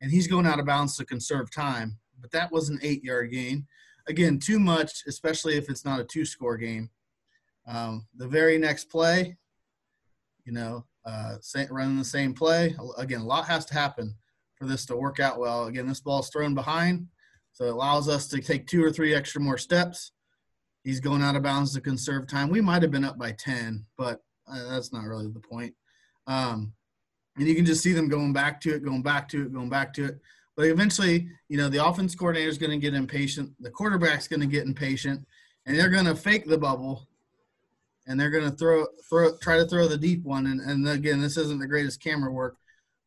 [SPEAKER 2] and he's going out of bounds to conserve time. But that was an eight yard gain. Again too much especially if it's not a two score game. Um, the very next play you know uh, running the same play again a lot has to happen for this to work out well. Again this ball's thrown behind so it allows us to take two or three extra more steps. He's going out of bounds to conserve time. We might have been up by 10 but that's not really the point um, and you can just see them going back to it going back to it going back to it but eventually, you know, the offense coordinator is going to get impatient. The quarterback's going to get impatient, and they're going to fake the bubble, and they're going to throw, throw, try to throw the deep one. And, and again, this isn't the greatest camera work,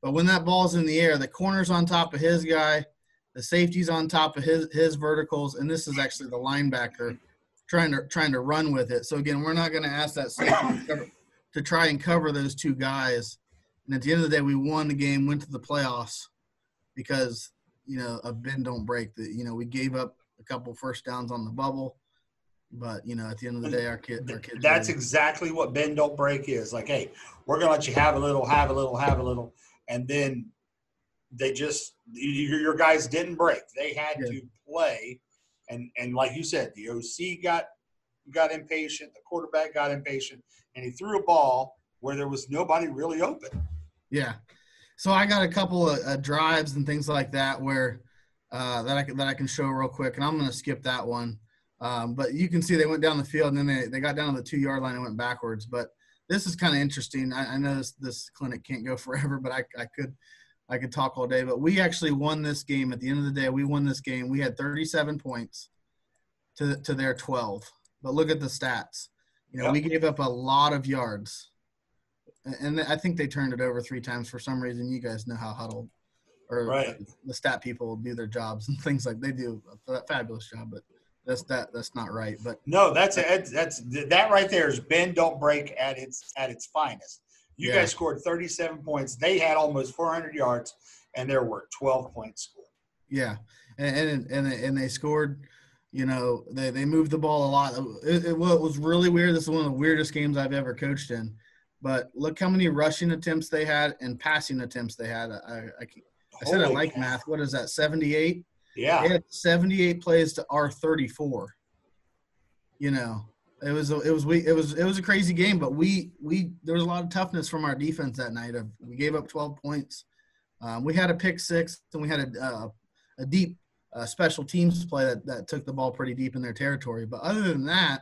[SPEAKER 2] but when that ball's in the air, the corner's on top of his guy, the safety's on top of his his verticals, and this is actually the linebacker trying to trying to run with it. So again, we're not going to ask that safety to, try and cover those two guys. And at the end of the day, we won the game, went to the playoffs because you know a bend don't break. That you know we gave up a couple first downs on the bubble, but you know at the end of the day, our kid, our kids.
[SPEAKER 1] That's exactly what bend don't break is. Like, hey, we're gonna let you have a little, have a little, have a little, and then they just your, your guys didn't break. They had
[SPEAKER 2] Yeah.
[SPEAKER 1] to play, and and like you said, the OC got got impatient, the quarterback got impatient, and he threw a ball where there was nobody really open.
[SPEAKER 2] yeah. So I got a couple of uh, drives and things like that where uh, that I can, that I can show real quick, and I'm going to skip that one. Um, but you can see they went down the field and then they, they got down to the two yard line and went backwards. But this is kind of interesting. I, I know this, this clinic can't go forever, but I, I could I could talk all day. But we actually won this game. At the end of the day, we won this game. We had 37 points to to their 12. But look at the stats. You know,
[SPEAKER 1] Yep.
[SPEAKER 2] we gave up a lot of yards, and I think they turned it over three times for some reason. You guys know how huddle or
[SPEAKER 1] Right.
[SPEAKER 2] the stat people do their jobs and things like they do a fabulous job. But that's that that's not right. But
[SPEAKER 1] No, that's that's, that's that right there is bend don't break at its at its finest. You
[SPEAKER 2] Yeah.
[SPEAKER 1] guys scored 37 points. They had almost 400 yards, and there were 12 points scored.
[SPEAKER 2] Yeah, and and and they, and they scored. You know, they they moved the ball a lot. It, it, well, it was really weird. This is one of the weirdest games I've ever coached in. But look how many rushing attempts they had and passing attempts they had. I I, I said I like
[SPEAKER 1] cow.
[SPEAKER 2] math. What is that? Seventy eight.
[SPEAKER 1] Yeah.
[SPEAKER 2] They had seventy eight plays to R34. You know, it was a- it was we it was it was a crazy game, but we we there was a lot of toughness from our defense that night. Of we gave up twelve points. Um, we had a pick six, and we had a uh, a deep uh, special teams play that, that took the ball pretty deep in their territory. But other than that,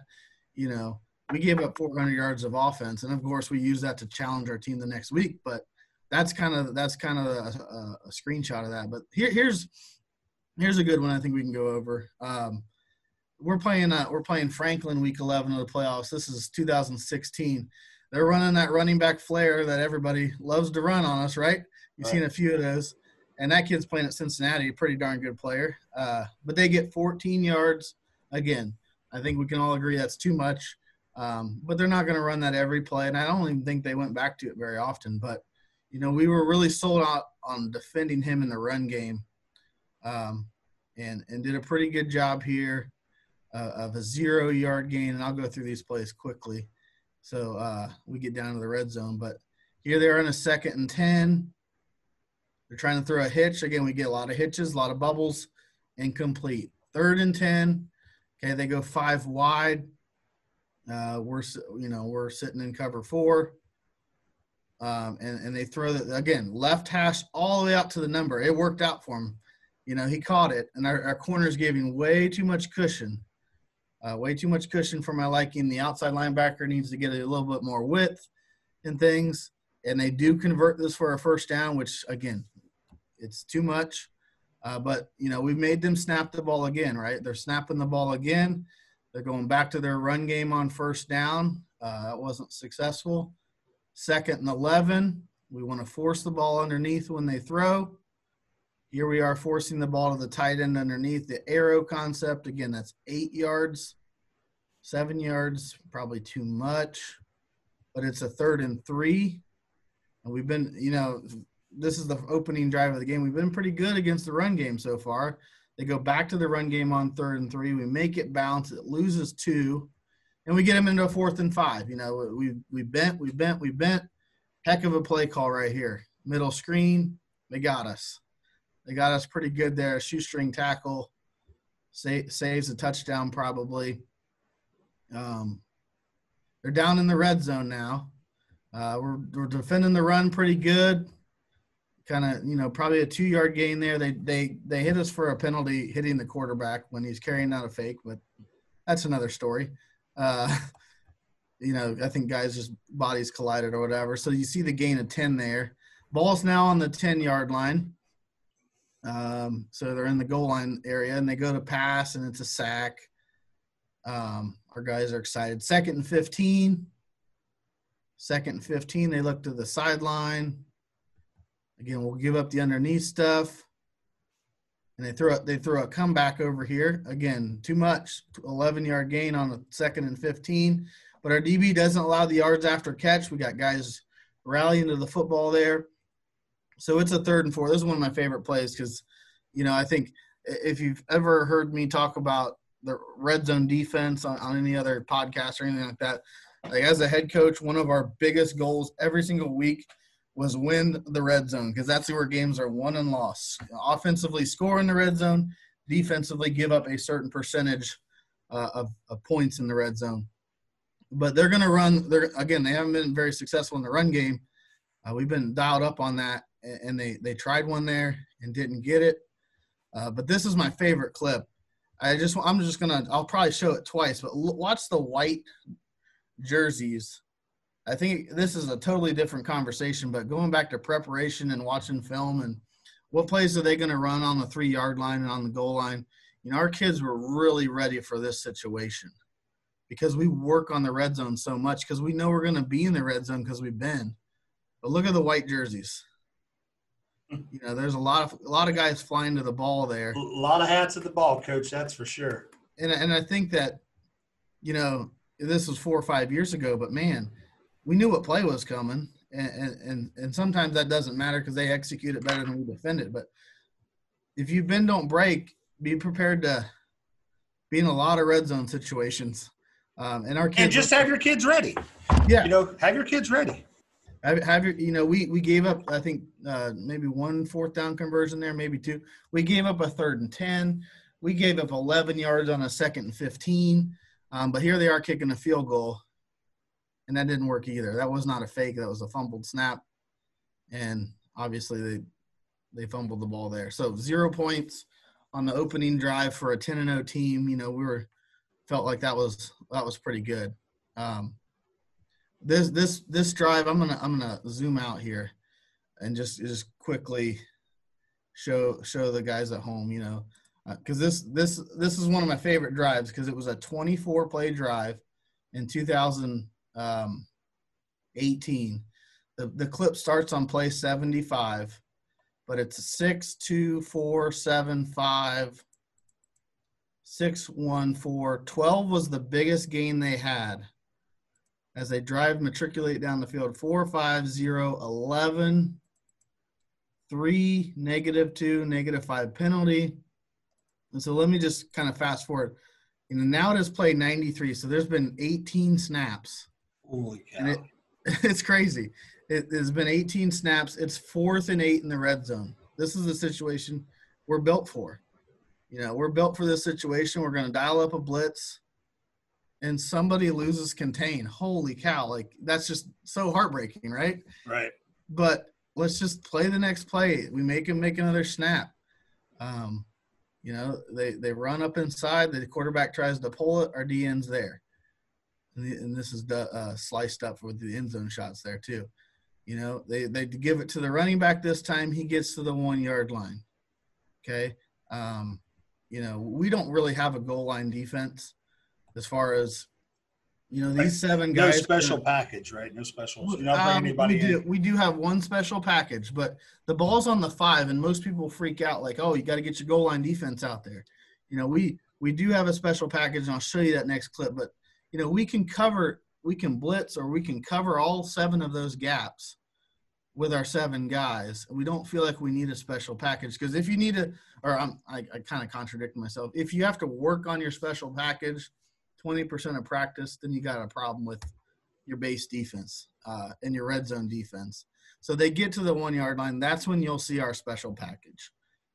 [SPEAKER 2] you know, we gave up 400 yards of offense, and of course, we use that to challenge our team the next week. But that's kind of that's kind of a, a, a screenshot of that. But here, here's here's a good one. I think we can go over. Um, we're playing uh, we're playing Franklin week 11 of the playoffs. This is 2016. They're running that running back flare that everybody loves to run on us, right? You've
[SPEAKER 1] Right.
[SPEAKER 2] seen a few of those and that kid's playing at Cincinnati, a pretty darn good player. Uh, but they get 14 yards. Again, I think we can all agree that's too much. Um, but they're not going to run that every play, and I don't even think they went back to it very often. But you know, we were really sold out on defending him in the run game, um, and and did a pretty good job here uh, of a zero yard gain. And I'll go through these plays quickly, so uh, we get down to the red zone. But here they are in a second and ten. They're trying to throw a hitch. Again, we get a lot of hitches, a lot of bubbles, incomplete. Third and 10. Okay, they go five wide. Uh, we're, you know, we're sitting in cover four. Um, and, and they throw the, again, left hash all the way out to the number. It worked out for him. You know, he caught it, and our, our corner's giving way too much cushion. Uh, way too much cushion for my liking. The outside linebacker needs to get a little bit more width and things. And they do convert this for a first down, which, again, it's too much. Uh, but you know, we've made them snap the ball again, right? They're snapping the ball again. They're going back to their run game on first down. Uh, that wasn't successful. Second and eleven. We want to force the ball underneath when they throw. Here we are forcing the ball to the tight end underneath the arrow concept. Again, that's eight yards, seven yards, probably too much. But it's a third and three. And we've been, you know, this is the opening drive of the game. We've been pretty good against the run game so far. They go back to the run game on third and three. We make it bounce. It loses two, and we get them into a fourth and five. You know, we we bent, we bent, we bent. Heck of a play call right here. Middle screen. They got us. They got us pretty good there. Shoestring tackle. Sa- saves a touchdown probably. Um, they're down in the red zone now. Uh, we're, we're defending the run pretty good. Kind of, you know, probably a two yard gain there. They they they hit us for a penalty hitting the quarterback when he's carrying out a fake, but that's another story. Uh, you know, I think guys just bodies collided or whatever. So you see the gain of ten there. Ball's now on the ten yard line. Um, so they're in the goal line area and they go to pass and it's a sack. Um, our guys are excited. Second and 15. Second and 15, they look to the sideline. Again, we'll give up the underneath stuff. And they throw they throw a comeback over here. Again, too much. 11 yard gain on the second and 15. But our DB doesn't allow the yards after catch. We got guys rallying to the football there. So it's a third and four. This is one of my favorite plays because, you know, I think if you've ever heard me talk about the red zone defense on, on any other podcast or anything like that, like as a head coach, one of our biggest goals every single week was win the red zone because that's where games are won and lost. Offensively, score in the red zone. Defensively, give up a certain percentage uh, of, of points in the red zone. But they're going to run. They're again. They haven't been very successful in the run game. Uh, we've been dialed up on that, and they they tried one there and didn't get it. Uh, but this is my favorite clip. I just I'm just gonna I'll probably show it twice, but l- watch the white jerseys. I think this is a totally different conversation, but going back to preparation and watching film and what plays are they going to run on the three yard line and on the goal line? You know, our kids were really ready for this situation because we work on the red zone so much because we know we're going to be in the red zone because we've been. But look at the white jerseys. You know, there's a lot of a lot of guys flying to the ball there
[SPEAKER 1] A lot of hats at the ball, coach. That's for sure.
[SPEAKER 2] and and I think that, you know, this was four or five years ago, but man, we knew what play was coming, and and and sometimes that doesn't matter because they execute it better than we defend it. But if you bend don't break, be prepared to be in a lot of red zone situations. Um, and our kids
[SPEAKER 1] and just have your kids ready.
[SPEAKER 2] Yeah,
[SPEAKER 1] you know, have your kids ready.
[SPEAKER 2] Have, have your, you know, we we gave up. I think uh, maybe one fourth down conversion there, maybe two. We gave up a third and ten. We gave up 11 yards on a second and 15. Um, but here they are kicking a field goal, and that didn't work either. That was not a fake. That was a fumbled snap, and obviously they they fumbled the ball there. So zero points on the opening drive for a 10 and 0 team. You know, we were felt like that was that was pretty good. Um, this this this drive, I'm gonna I'm gonna zoom out here and just just quickly show show the guys at home. You know, because uh, this this this is one of my favorite drives because it was a 24 play drive in 2018. Um, 18. the the clip starts on play 75 but it's six two four seven five six one four. 12 was the biggest gain they had as they drive matriculate down the field. Four five zero eleven three negative two negative five penalty. And so let me just kind of fast forward. and now it has played 93, so there's been 18 snaps.
[SPEAKER 1] Holy cow.
[SPEAKER 2] And it, it's crazy. It has been 18 snaps. It's fourth and eight in the red zone. This is the situation we're built for. You know, we're built for this situation. We're going to dial up a blitz and somebody loses contain. Holy cow. Like, that's just so heartbreaking, right?
[SPEAKER 1] Right.
[SPEAKER 2] But let's just play the next play. We make him make another snap. Um, you know, they, they run up inside. The quarterback tries to pull it. Our DN's there. And, the, and this is uh, sliced up with the end zone shots there, too. You know, they they give it to the running back this time. He gets to the one yard line. Okay. Um, you know, we don't really have a goal line defense as far as you know these seven guys.
[SPEAKER 1] No special package, right? No special. You're not um, anybody
[SPEAKER 2] we do,
[SPEAKER 1] in.
[SPEAKER 2] We do have one special package, but the ball's on the five, and most people freak out like, "Oh, you got to get your goal line defense out there." You know, we we do have a special package, and I'll show you that next clip. But you know, we can cover we can blitz or we can cover all seven of those gaps with our seven guys. We don't feel like we need a special package because if you need a, or I'm, I, I kind of contradict myself. If you have to work on your special package, 20% of practice, then you got a problem with your base defense uh, and your red zone defense. So they get to the one yard line. That's when you'll see our special package.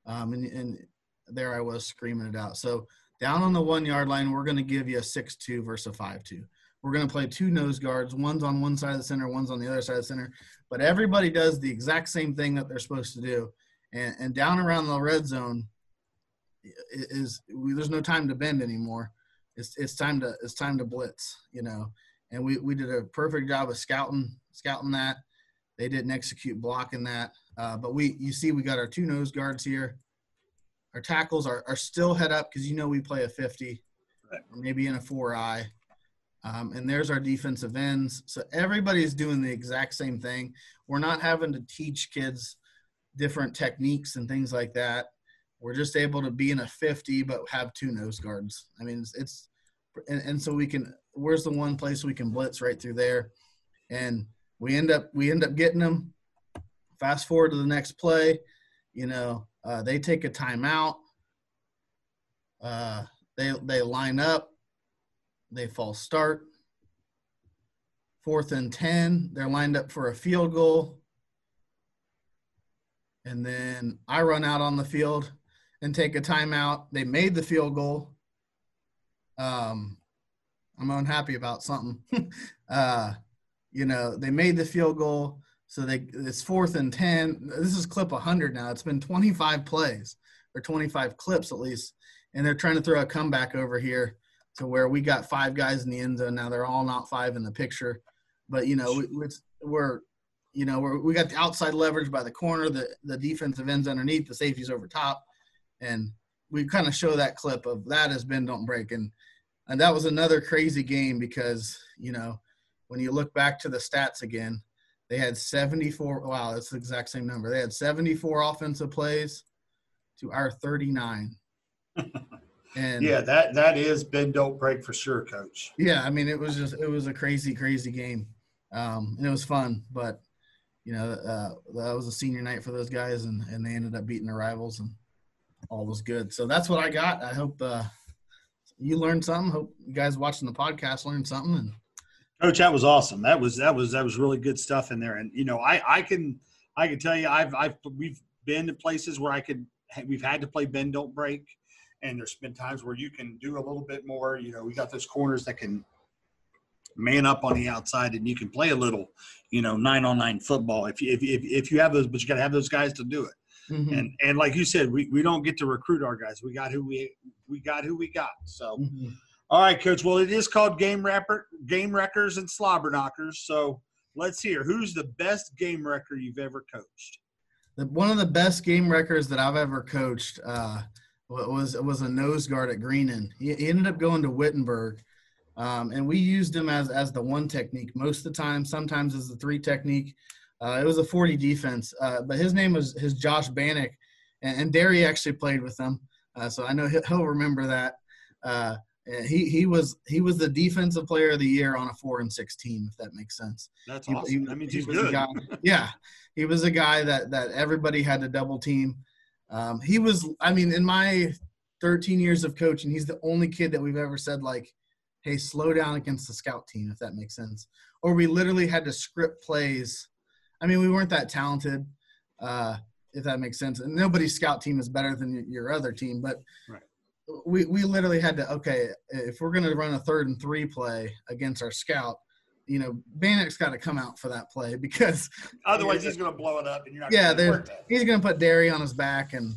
[SPEAKER 2] Um, and, and there I was screaming it out. So down on the one yard line, we're going to give you a 6 2 versus a 5 2. We're going to play two nose guards. One's on one side of the center, one's on the other side of the center. But everybody does the exact same thing that they're supposed to do. And, and down around the red zone is there's no time to bend anymore. It's it's time to it's time to blitz, you know. And we, we did a perfect job of scouting scouting that. They didn't execute blocking that. Uh, but we you see we got our two nose guards here. Our tackles are, are still head up because you know we play a 50 right. or maybe in a four eye. Um, and there's our defensive ends. So everybody's doing the exact same thing. We're not having to teach kids different techniques and things like that. We're just able to be in a 50, but have two nose guards. I mean, it's, it's and, and so we can, where's the one place we can blitz right through there? And we end up, we end up getting them. Fast forward to the next play, you know, uh, they take a timeout. Uh, they, they line up they false start. Fourth and 10, they're lined up for a field goal. And then I run out on the field and take a timeout. They made the field goal. Um, I'm unhappy about something. uh, you know, they made the field goal. So they it's fourth and 10. This is clip 100 now. It's been 25 plays or 25 clips at least. And they're trying to throw a comeback over here to where we got five guys in the end zone. Now they're all not five in the picture, but you know we, we're you know we're, we got the outside leverage by the corner, the the defensive ends underneath, the safeties over top, and we kind of show that clip of that has been don't break and and that was another crazy game because you know when you look back to the stats again they had 74 wow that's the exact same number they had 74 offensive plays to our 39
[SPEAKER 1] And yeah, that that is bend don't break for sure, coach.
[SPEAKER 2] Yeah, I mean it was just it was a crazy crazy game, um, and it was fun. But you know, uh, that was a senior night for those guys, and and they ended up beating the rivals, and all was good. So that's what I got. I hope uh, you learned something. Hope you guys watching the podcast learned something. And
[SPEAKER 1] Coach, that was awesome. That was that was that was really good stuff in there. And you know, I I can I can tell you, I've I've we've been to places where I could we've had to play bend don't break, and there's been times where you can do a little bit more. You know, we got those corners that can man up on the outside, and you can play a little, you know, nine on nine football if you if if, if you have those, but you got to have those guys to do it. Mm-hmm. And and like you said, we, we don't get to recruit our guys. We got who we we got who we got. So. Mm-hmm. All right, coach. Well, it is called game wrapper, game wreckers, and slobber knockers. So let's hear who's the best game wrecker you've ever coached.
[SPEAKER 2] The, one of the best game wreckers that I've ever coached uh, was was a nose guard at Greenon. He, he ended up going to Wittenberg, um, and we used him as as the one technique most of the time. Sometimes as the three technique. Uh, it was a 40 defense, uh, but his name was his Josh Bannock, and, and Derry actually played with them, uh, so I know he'll, he'll remember that. He he was he was the defensive player of the year on a four and six team, if that makes sense.
[SPEAKER 1] That's he, awesome. He, that means he's good.
[SPEAKER 2] Guy, yeah, he was a guy that that everybody had to double team. Um, he was, I mean, in my 13 years of coaching, he's the only kid that we've ever said like, "Hey, slow down against the scout team," if that makes sense. Or we literally had to script plays. I mean, we weren't that talented. Uh, if that makes sense. And nobody's scout team is better than your other team, but right we we literally had to okay if we're going to run a third and three play against our scout you know Bannock's got to come out for that play because
[SPEAKER 1] otherwise he's going to blow it up and you're not
[SPEAKER 2] yeah he's going to put Derry on his back and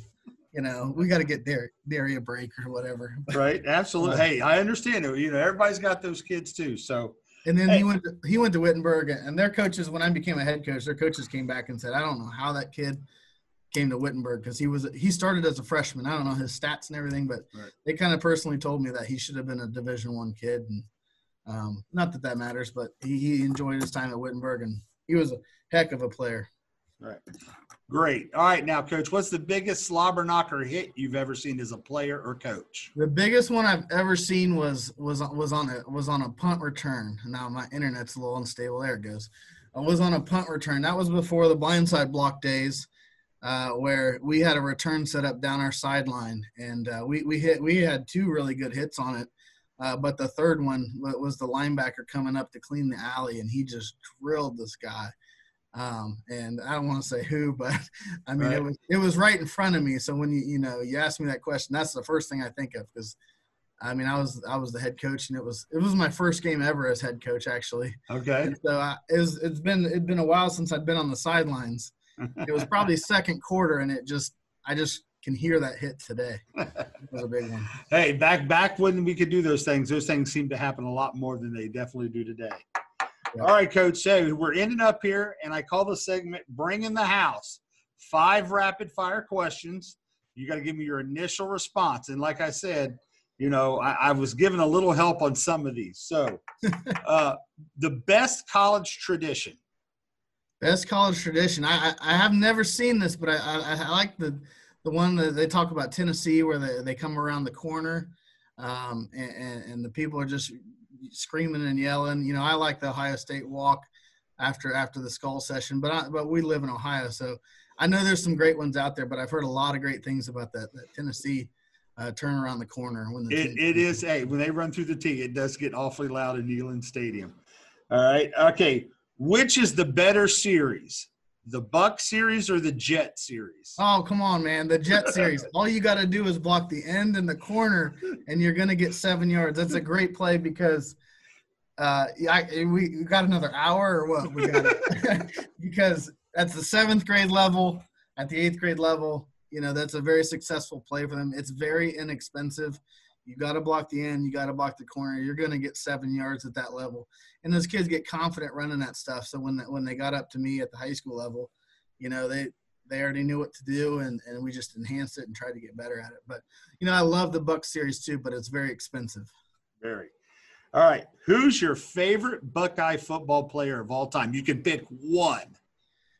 [SPEAKER 2] you know we got to get Derry, Derry a break or whatever.
[SPEAKER 1] Right absolutely hey I understand it you know everybody's got those kids too so.
[SPEAKER 2] And then hey. he went to, he went to Wittenberg and their coaches when I became a head coach their coaches came back and said I don't know how that kid came to Wittenberg because he was he started as a freshman. I don't know his stats and everything, but right. they kind of personally told me that he should have been a Division One kid, and um, not that that matters, but he, he enjoyed his time at Wittenberg, and he was a heck of a player.
[SPEAKER 1] Right. Great. All right, now, coach, what's the biggest slobber knocker hit you've ever seen as a player or coach?
[SPEAKER 2] The biggest one I've ever seen was was was on a was on a punt return. Now my internet's a little unstable. There it goes. I was on a punt return. That was before the blindside block days uh, where we had a return set up down our sideline, and uh, we we hit we had two really good hits on it, uh, but the third one was the linebacker coming up to clean the alley, and he just drilled this guy. Um, and I don't want to say who, but I mean right. it was it was right in front of me. So when you you know you asked me that question, that's the first thing I think of because. I mean, I was I was the head coach, and it was it was my first game ever as head coach, actually.
[SPEAKER 1] Okay.
[SPEAKER 2] And so I, it was, it's been it's been a while since I'd been on the sidelines, it was probably second quarter, and it just I just can hear that hit today. It was a big one.
[SPEAKER 1] Hey, back back when we could do those things, those things seem to happen a lot more than they definitely do today. All right, Coach. So we're ending up here, and I call the segment "Bring in the House." Five rapid fire questions. You got to give me your initial response, and like I said, you know, I, I was given a little help on some of these. So, uh, the best college tradition.
[SPEAKER 2] Best college tradition. I, I, I have never seen this, but I, I, I, like the the one that they talk about Tennessee, where they, they come around the corner, um, and, and the people are just screaming and yelling. You know, I like the Ohio State walk after after the skull session, but I, but we live in Ohio, so I know there's some great ones out there. But I've heard a lot of great things about that, that Tennessee uh, turn around the corner when the
[SPEAKER 1] it, it is. Hey, when they run through the tee, it does get awfully loud in Neyland Stadium. All right. Okay. Which is the better series? The Buck series or the Jet series?
[SPEAKER 2] Oh, come on, man. The Jet series. All you got to do is block the end and the corner, and you're going to get seven yards. That's a great play because uh, I, we got another hour or what? We got it. because that's the seventh grade level. At the eighth grade level, you know, that's a very successful play for them. It's very inexpensive. You got to block the end. You got to block the corner. You're going to get seven yards at that level. And those kids get confident running that stuff. So when when they got up to me at the high school level, you know they they already knew what to do, and and we just enhanced it and tried to get better at it. But you know I love the Buck series too, but it's very expensive.
[SPEAKER 1] Very. All right. Who's your favorite Buckeye football player of all time? You can pick one.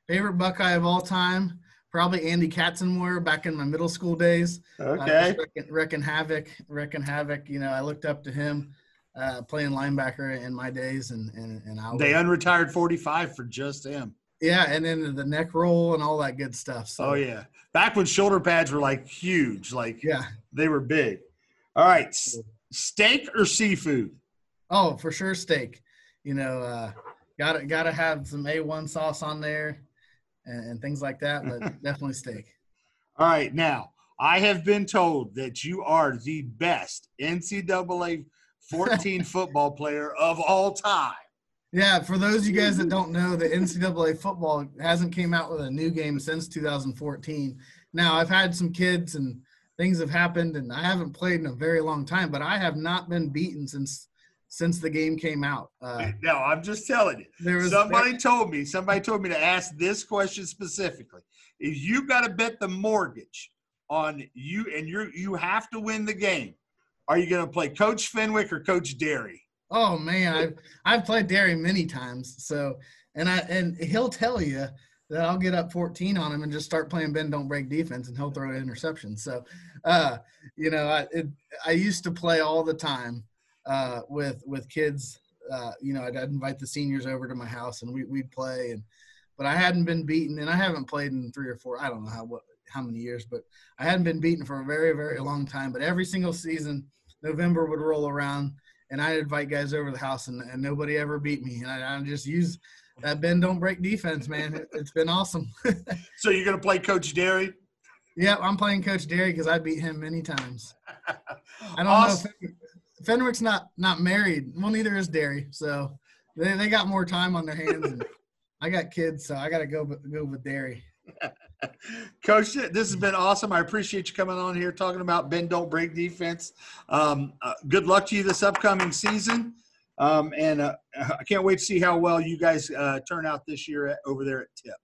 [SPEAKER 2] Favorite Buckeye of all time probably Andy Katzenmoyer back in my middle school days.
[SPEAKER 1] Okay. Uh,
[SPEAKER 2] reckon, reckon Havoc, wrecking Havoc. You know, I looked up to him uh, playing linebacker in my days, and and and I.
[SPEAKER 1] They unretired forty five for just him.
[SPEAKER 2] Yeah, and then the neck roll and all that good stuff. So
[SPEAKER 1] Oh yeah, back when shoulder pads were like huge, like
[SPEAKER 2] yeah.
[SPEAKER 1] they were big. All right, s- steak or seafood?
[SPEAKER 2] Oh, for sure steak. You know, uh gotta gotta have some A1 sauce on there and, and things like that, but definitely steak.
[SPEAKER 1] All right, now I have been told that you are the best NCAA 14 football player of all time.
[SPEAKER 2] Yeah, for those of you guys that don't know, the NCAA football hasn't came out with a new game since 2014. Now I've had some kids and things have happened, and I haven't played in a very long time, but I have not been beaten since since the game came out. Uh,
[SPEAKER 1] No, I'm just telling you.
[SPEAKER 2] there was
[SPEAKER 1] Somebody told me. Somebody told me to ask this question specifically. If you got to bet the mortgage on you, and you you have to win the game, are you going to play Coach Fenwick or Coach Derry?
[SPEAKER 2] Oh man, I've I've played Derry many times. So and I and he'll tell you that I'll get up 14 on him and just start playing bend don't break defense and he'll throw an interception. So uh you know, I it, I used to play all the time uh with with kids uh you know, I'd, I'd invite the seniors over to my house and we we'd play and but I hadn't been beaten and I haven't played in 3 or 4 I don't know how what how many years, but I hadn't been beaten for a very very long time, but every single season November would roll around and I'd invite guys over the house, and, and nobody ever beat me. And I, I just use that bend don't break defense, man. It, has been awesome.
[SPEAKER 1] So you're going to play Coach Derry?
[SPEAKER 2] yeah, I'm playing Coach Derry because I beat him many times. I don't
[SPEAKER 1] Awesome.
[SPEAKER 2] know. If Fenwick's not not married. Well, neither is Derry. So they, they got more time on their hands. And I got kids, so I got to go go with Derry.
[SPEAKER 1] Coach, this has been awesome. I appreciate you coming on here talking about bend don't break defense. Um, uh, good luck to you this upcoming season, um, and uh, I can't wait to see how well you guys uh, turn out this year at, over there at Tipp.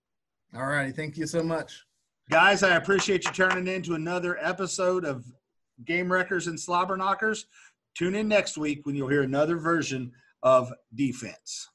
[SPEAKER 2] All righty. Thank you so much.
[SPEAKER 1] Guys, I appreciate you turning into another episode of Game Wreckers and Slobber Knockers. Tune in next week when you'll hear another version of defense.